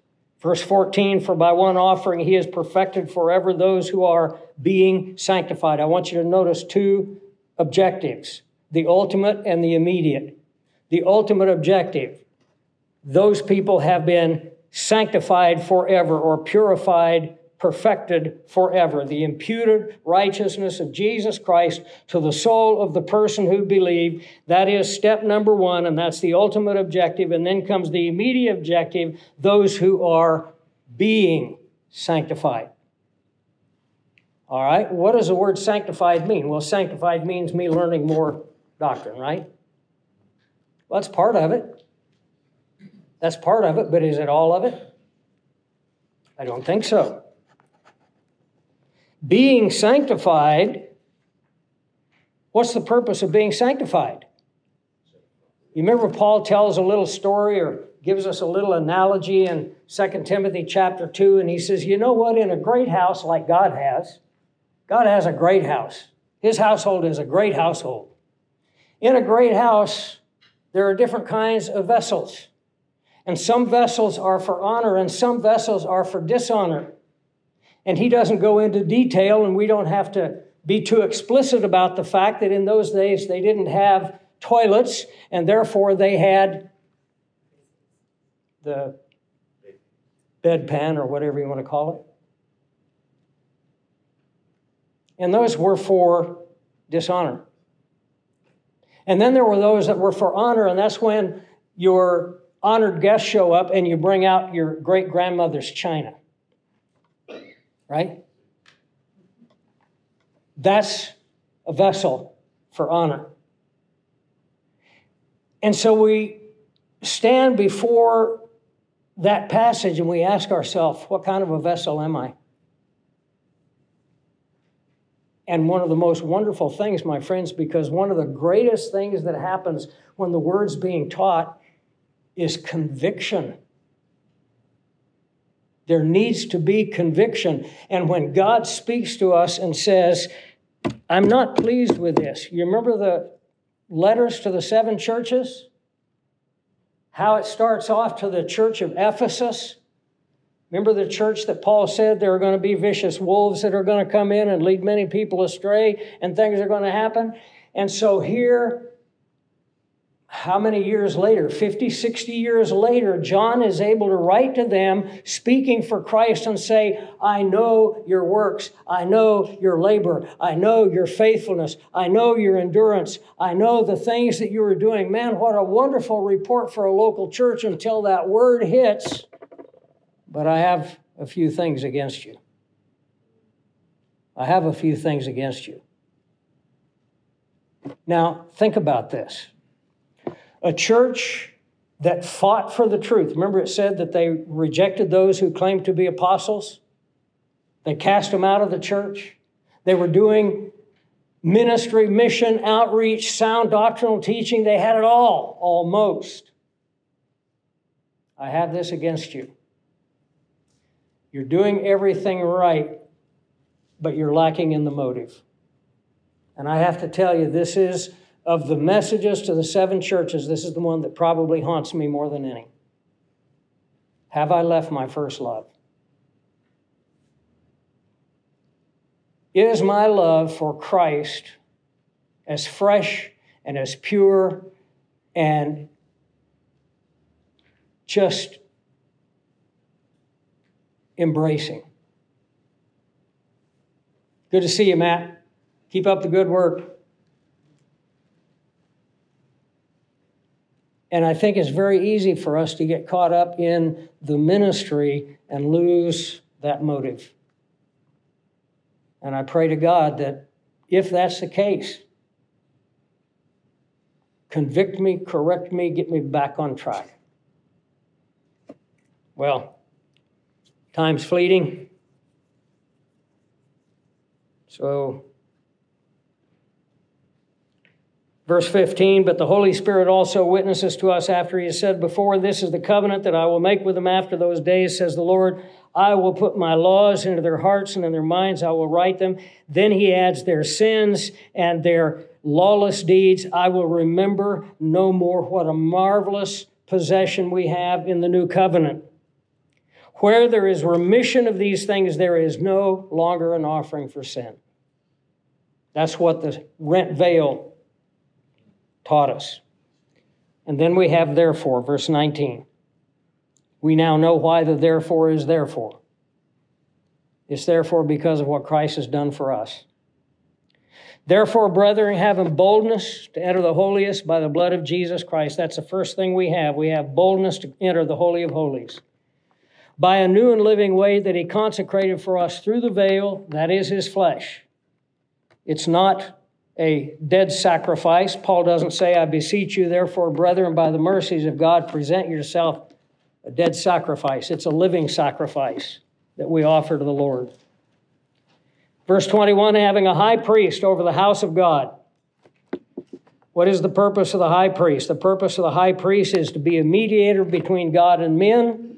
[SPEAKER 2] verse 14, for by one offering he has perfected forever those who are being sanctified. I want you to notice two objectives the ultimate and the immediate. The ultimate objective those people have been sanctified forever or purified, perfected forever. The imputed righteousness of Jesus Christ to the soul of the person who believed. That is step number one, and that's the ultimate objective. And then comes the immediate objective those who are being sanctified. All right, what does the word sanctified mean? Well, sanctified means me learning more doctrine, right? Well, that's part of it. That's part of it, but is it all of it? I don't think so. Being sanctified, what's the purpose of being sanctified? You remember Paul tells a little story or gives us a little analogy in 2 Timothy chapter 2, and he says, You know what? In a great house like God has, God has a great house. His household is a great household. In a great house, there are different kinds of vessels. And some vessels are for honor and some vessels are for dishonor. And he doesn't go into detail, and we don't have to be too explicit about the fact that in those days they didn't have toilets, and therefore they had the bedpan or whatever you want to call it. And those were for dishonor. And then there were those that were for honor, and that's when your honored guests show up and you bring out your great grandmother's china. Right? That's a vessel for honor. And so we stand before that passage and we ask ourselves, what kind of a vessel am I? And one of the most wonderful things, my friends, because one of the greatest things that happens when the word's being taught is conviction. There needs to be conviction. And when God speaks to us and says, I'm not pleased with this, you remember the letters to the seven churches? How it starts off to the church of Ephesus. Remember the church that Paul said there are going to be vicious wolves that are going to come in and lead many people astray and things are going to happen? And so here how many years later, 50, 60 years later, John is able to write to them speaking for Christ and say, I know your works. I know your labor. I know your faithfulness. I know your endurance. I know the things that you are doing. Man, what a wonderful report for a local church until that word hits. But I have a few things against you. I have a few things against you. Now, think about this. A church that fought for the truth. Remember, it said that they rejected those who claimed to be apostles, they cast them out of the church. They were doing ministry, mission, outreach, sound doctrinal teaching. They had it all, almost. I have this against you. You're doing everything right, but you're lacking in the motive. And I have to tell you, this is of the messages to the seven churches, this is the one that probably haunts me more than any. Have I left my first love? Is my love for Christ as fresh and as pure and just embracing? Good to see you, Matt. Keep up the good work. And I think it's very easy for us to get caught up in the ministry and lose that motive. And I pray to God that if that's the case, convict me, correct me, get me back on track. Well, time's fleeting. So Verse 15, but the Holy Spirit also witnesses to us after he has said before, This is the covenant that I will make with them after those days, says the Lord. I will put my laws into their hearts and in their minds I will write them. Then he adds their sins and their lawless deeds, I will remember no more. What a marvelous possession we have in the new covenant. Where there is remission of these things, there is no longer an offering for sin. That's what the rent veil taught us. And then we have therefore, verse 19. We now know why the therefore is therefore. It's therefore because of what Christ has done for us. Therefore, brethren, having boldness to enter the holiest by the blood of Jesus Christ, that's the first thing we have. We have boldness to enter the Holy of Holies by a new and living way that he consecrated for us through the veil, that is his flesh. It's not a dead sacrifice. Paul doesn't say, I beseech you, therefore, brethren, by the mercies of God, present yourself a dead sacrifice. It's a living sacrifice that we offer to the Lord. Verse 21 having a high priest over the house of God. What is the purpose of the high priest? The purpose of the high priest is to be a mediator between God and men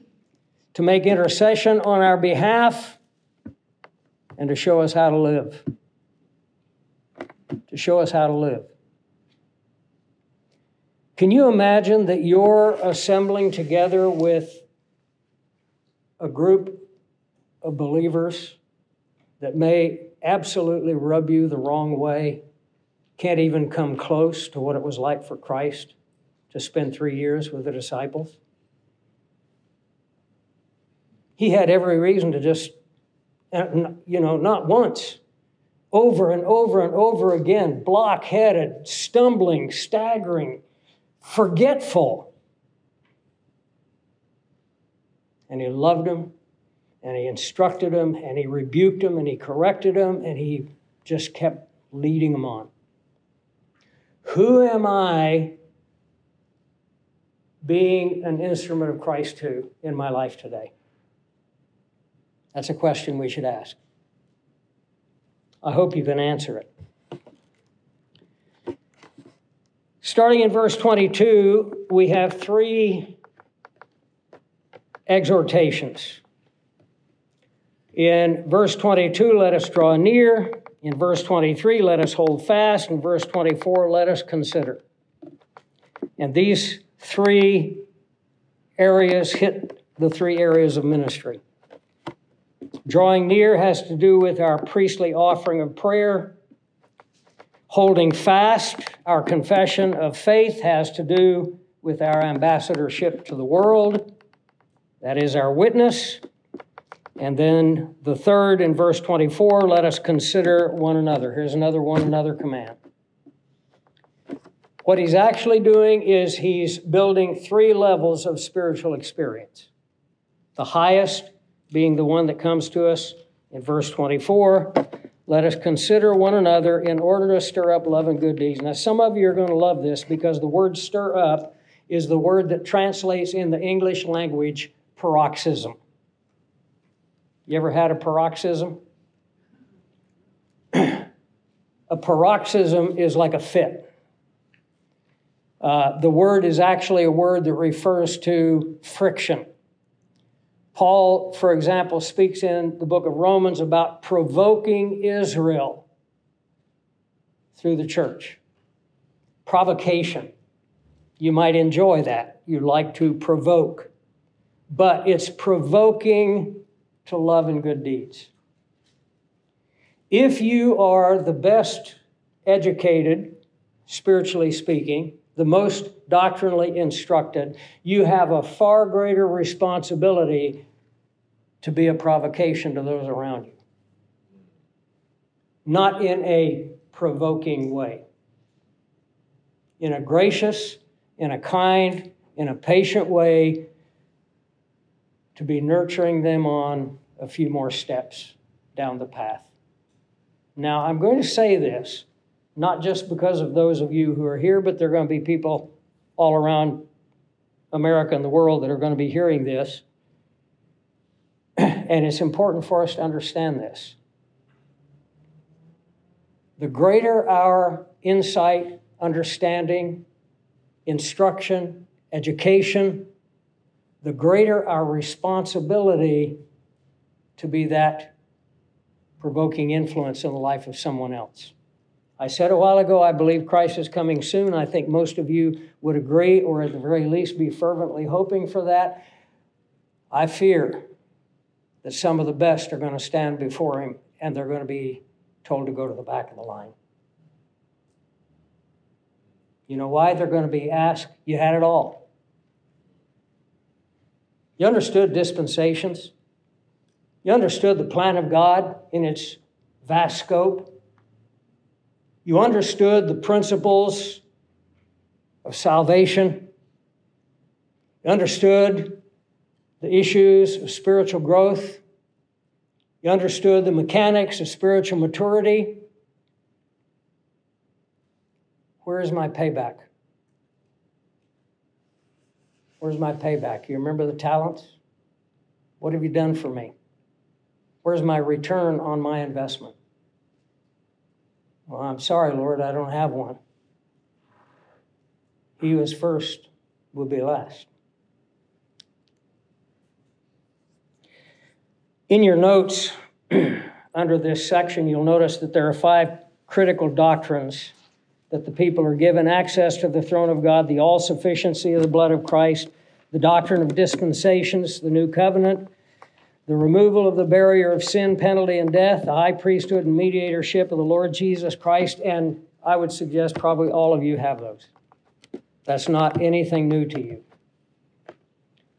[SPEAKER 2] to make intercession on our behalf, and to show us how to live. To show us how to live. Can you imagine that you're assembling together with a group of believers that may absolutely rub you the wrong way, can't even come close to what it was like for Christ to spend three years with the disciples? he had every reason to just, uh, you know, not once, over and over and over again, blockheaded, stumbling, staggering, forgetful. And he loved him, and he instructed him, and he rebuked him, and he corrected him, and he just kept leading him on. Who am I being an instrument of Christ to in my life today? That's a question we should ask. I hope you can answer it. Starting in verse 22, we have three exhortations. In verse 22, let us draw near. In verse 23, let us hold fast. In verse 24, let us consider. And these three areas hit the three areas of ministry. Drawing near has to do with our priestly offering of prayer. Holding fast, our confession of faith has to do with our ambassadorship to the world. That is our witness. And then the third in verse 24, let us consider one another. Here's another one another command. What he's actually doing is he's building three levels of spiritual experience. The highest being the one that comes to us in verse 24. Let us consider one another in order to stir up love and good deeds. Now, some of you are going to love this because the word stir up is the word that translates in the English language paroxysm. You ever had a paroxysm? (clears throat) a paroxysm is like a fit. Uh, the word is actually a word that refers to friction. Paul, for example, speaks in the book of Romans about provoking Israel through the church. Provocation. You might enjoy that. You like to provoke. But it's provoking to love and good deeds. If you are the best educated, spiritually speaking, the most doctrinally instructed, you have a far greater responsibility to be a provocation to those around you. Not in a provoking way, in a gracious, in a kind, in a patient way, to be nurturing them on a few more steps down the path. Now, I'm going to say this, not just because of those of you who are here, but there are going to be people all around America and the world that are going to be hearing this. (clears throat) And it's important for us to understand this. The greater our insight, understanding, instruction, education, the greater our responsibility to be that provoking influence in the life of someone else. I said a while ago, I believe Christ is coming soon. I think most of you would agree, or at the very least be fervently hoping for that. I fear that some of the best are going to stand before him and they're going to be told to go to the back of the line. You know why? They're going to be asked, You had it all. You understood dispensations. You understood the plan of God in its vast scope. You understood the principles of salvation. You understood the issues of spiritual growth. You understood the mechanics of spiritual maturity. Where is my payback? Where's my payback? You remember the talents? What have you done for me? Where's my return on my investment? Well, I'm sorry, Lord, I don't have one. He who is first will be last. In your notes, (clears throat) under this section, you'll notice that there are five critical doctrines that the people are given access to the throne of God, the all sufficiency of the blood of Christ, the doctrine of dispensations, the new covenant, the removal of the barrier of sin, penalty, and death, the high priesthood and mediatorship of the Lord Jesus Christ, and I would suggest probably all of you have those. That's not anything new to you.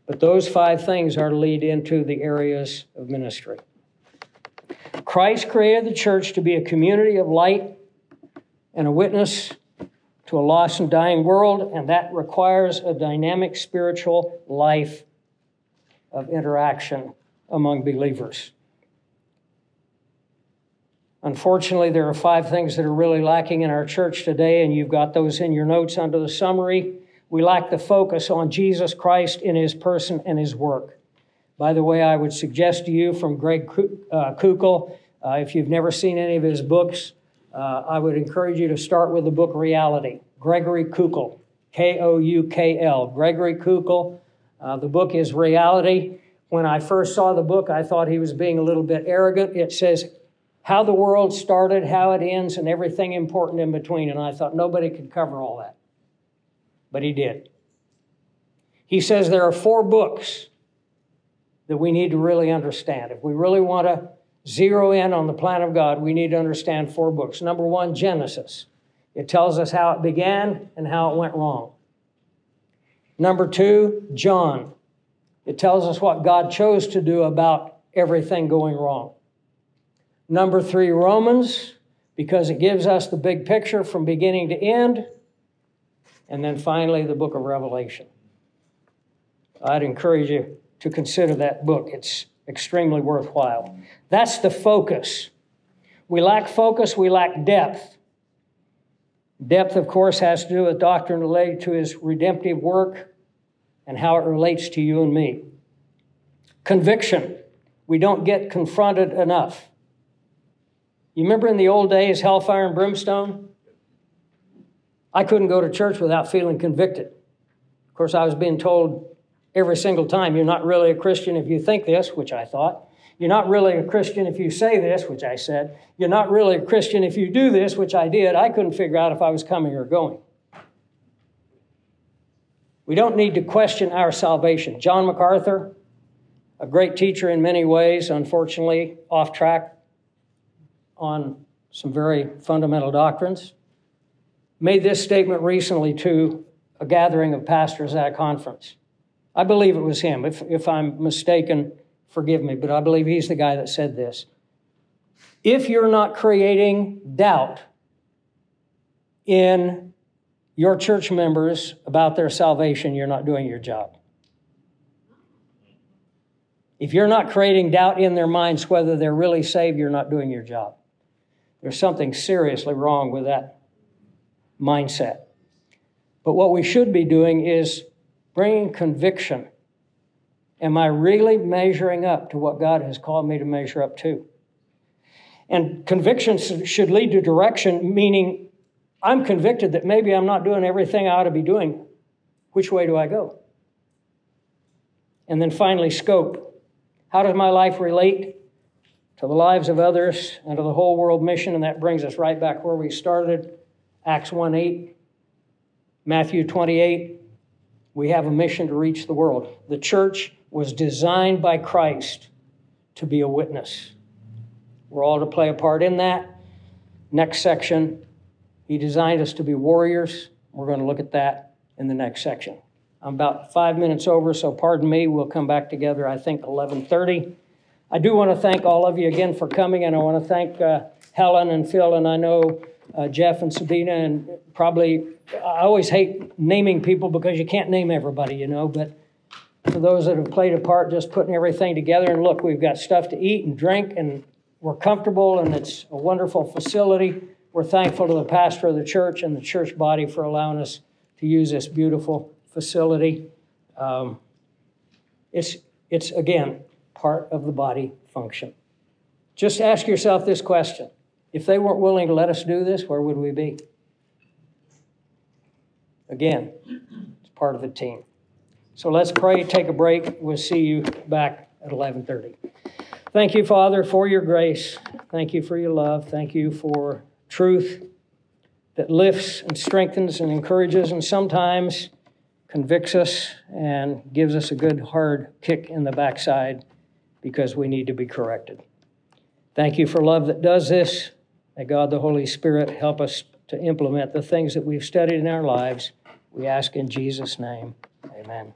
[SPEAKER 2] But those five things are to lead into the areas of ministry. Christ created the church to be a community of light and a witness to a lost and dying world, and that requires a dynamic spiritual life of interaction among believers. Unfortunately, there are five things that are really lacking in our church today, and you've got those in your notes under the summary. We lack the focus on Jesus Christ in his person and his work. By the way, I would suggest to you from Greg uh, uh, if you've never seen any of his books, uh, I would encourage you to start with the book Reality. Gregory Koukl, K O U K L. Gregory Koukl. Uh, the book is Reality. When I first saw the book, I thought he was being a little bit arrogant. It says how the world started, how it ends, and everything important in between. And I thought nobody could cover all that but he did. He says there are four books that we need to really understand. If we really want to zero in on the plan of God, we need to understand four books. Number one, Genesis. It tells us how it began and how it went wrong. Number two, John. It tells us what God chose to do about everything going wrong. Number three, Romans, because it gives us the big picture from beginning to end. And then finally, the book of Revelation. I'd encourage you to consider that book. It's extremely worthwhile. That's the focus. We lack focus, we lack depth. Depth, of course, has to do with doctrine related to his redemptive work and how it relates to you and me. Conviction. We don't get confronted enough. You remember in the old days, hellfire and brimstone? I couldn't go to church without feeling convicted. Of course, I was being told every single time, you're not really a Christian if you think this, which I thought. You're not really a Christian if you say this, which I said. You're not really a Christian if you do this, which I did. I couldn't figure out if I was coming or going. We don't need to question our salvation. John MacArthur, a great teacher in many ways, unfortunately off track on some very fundamental doctrines made this statement recently to a gathering of pastors at a conference. I believe it was him. If, if I'm mistaken, forgive me, but I believe he's the guy that said this. If you're not creating doubt in your church members about their salvation, you're not doing your job. If you're not creating doubt in their minds whether they're really saved, you're not doing your job. There's something seriously wrong with that mindset. But what we should be doing is bringing conviction. Am I really measuring up to what God has called me to measure up to? And conviction should lead to direction, meaning I'm convicted that maybe I'm not doing everything I ought to be doing. Which way do I go? And then finally, scope. How does my life relate to the lives of others, and to the whole world mission. And that brings us right back where we started Acts 1 8, Matthew 28. We have a mission to reach the world. The church was designed by Christ to be a witness. We're all to play a part in that. Next section, he designed us to be warriors. We're going to look at that in the next section. I'm about five minutes over, so pardon me. We'll come back together, I think, 11:30. I do want to thank all of you again for coming, and I want to thank uh, Helen and Phil, and I know uh, Jeff and Sabina, and probably I always hate naming people because you can't name everybody, you know. But for those that have played a part, just putting everything together, and look, we've got stuff to eat and drink, and we're comfortable, and it's a wonderful facility. We're thankful to the pastor of the church and the church body for allowing us to use this beautiful facility. Um, it's, it's, again, part of the body function. Just ask yourself this question if they weren't willing to let us do this, where would we be? Again, it's part of the team. So let's pray, take a break. We'll see you back at 11:30. Thank you, Father, for your grace. Thank you for your love. Thank you for truth that lifts and strengthens and encourages and sometimes convicts us and gives us a good hard kick in the backside because we need to be corrected. Thank you for love that does this. May God the Holy Spirit help us to implement the things that we've studied in our lives. We ask in Jesus' name. Amen.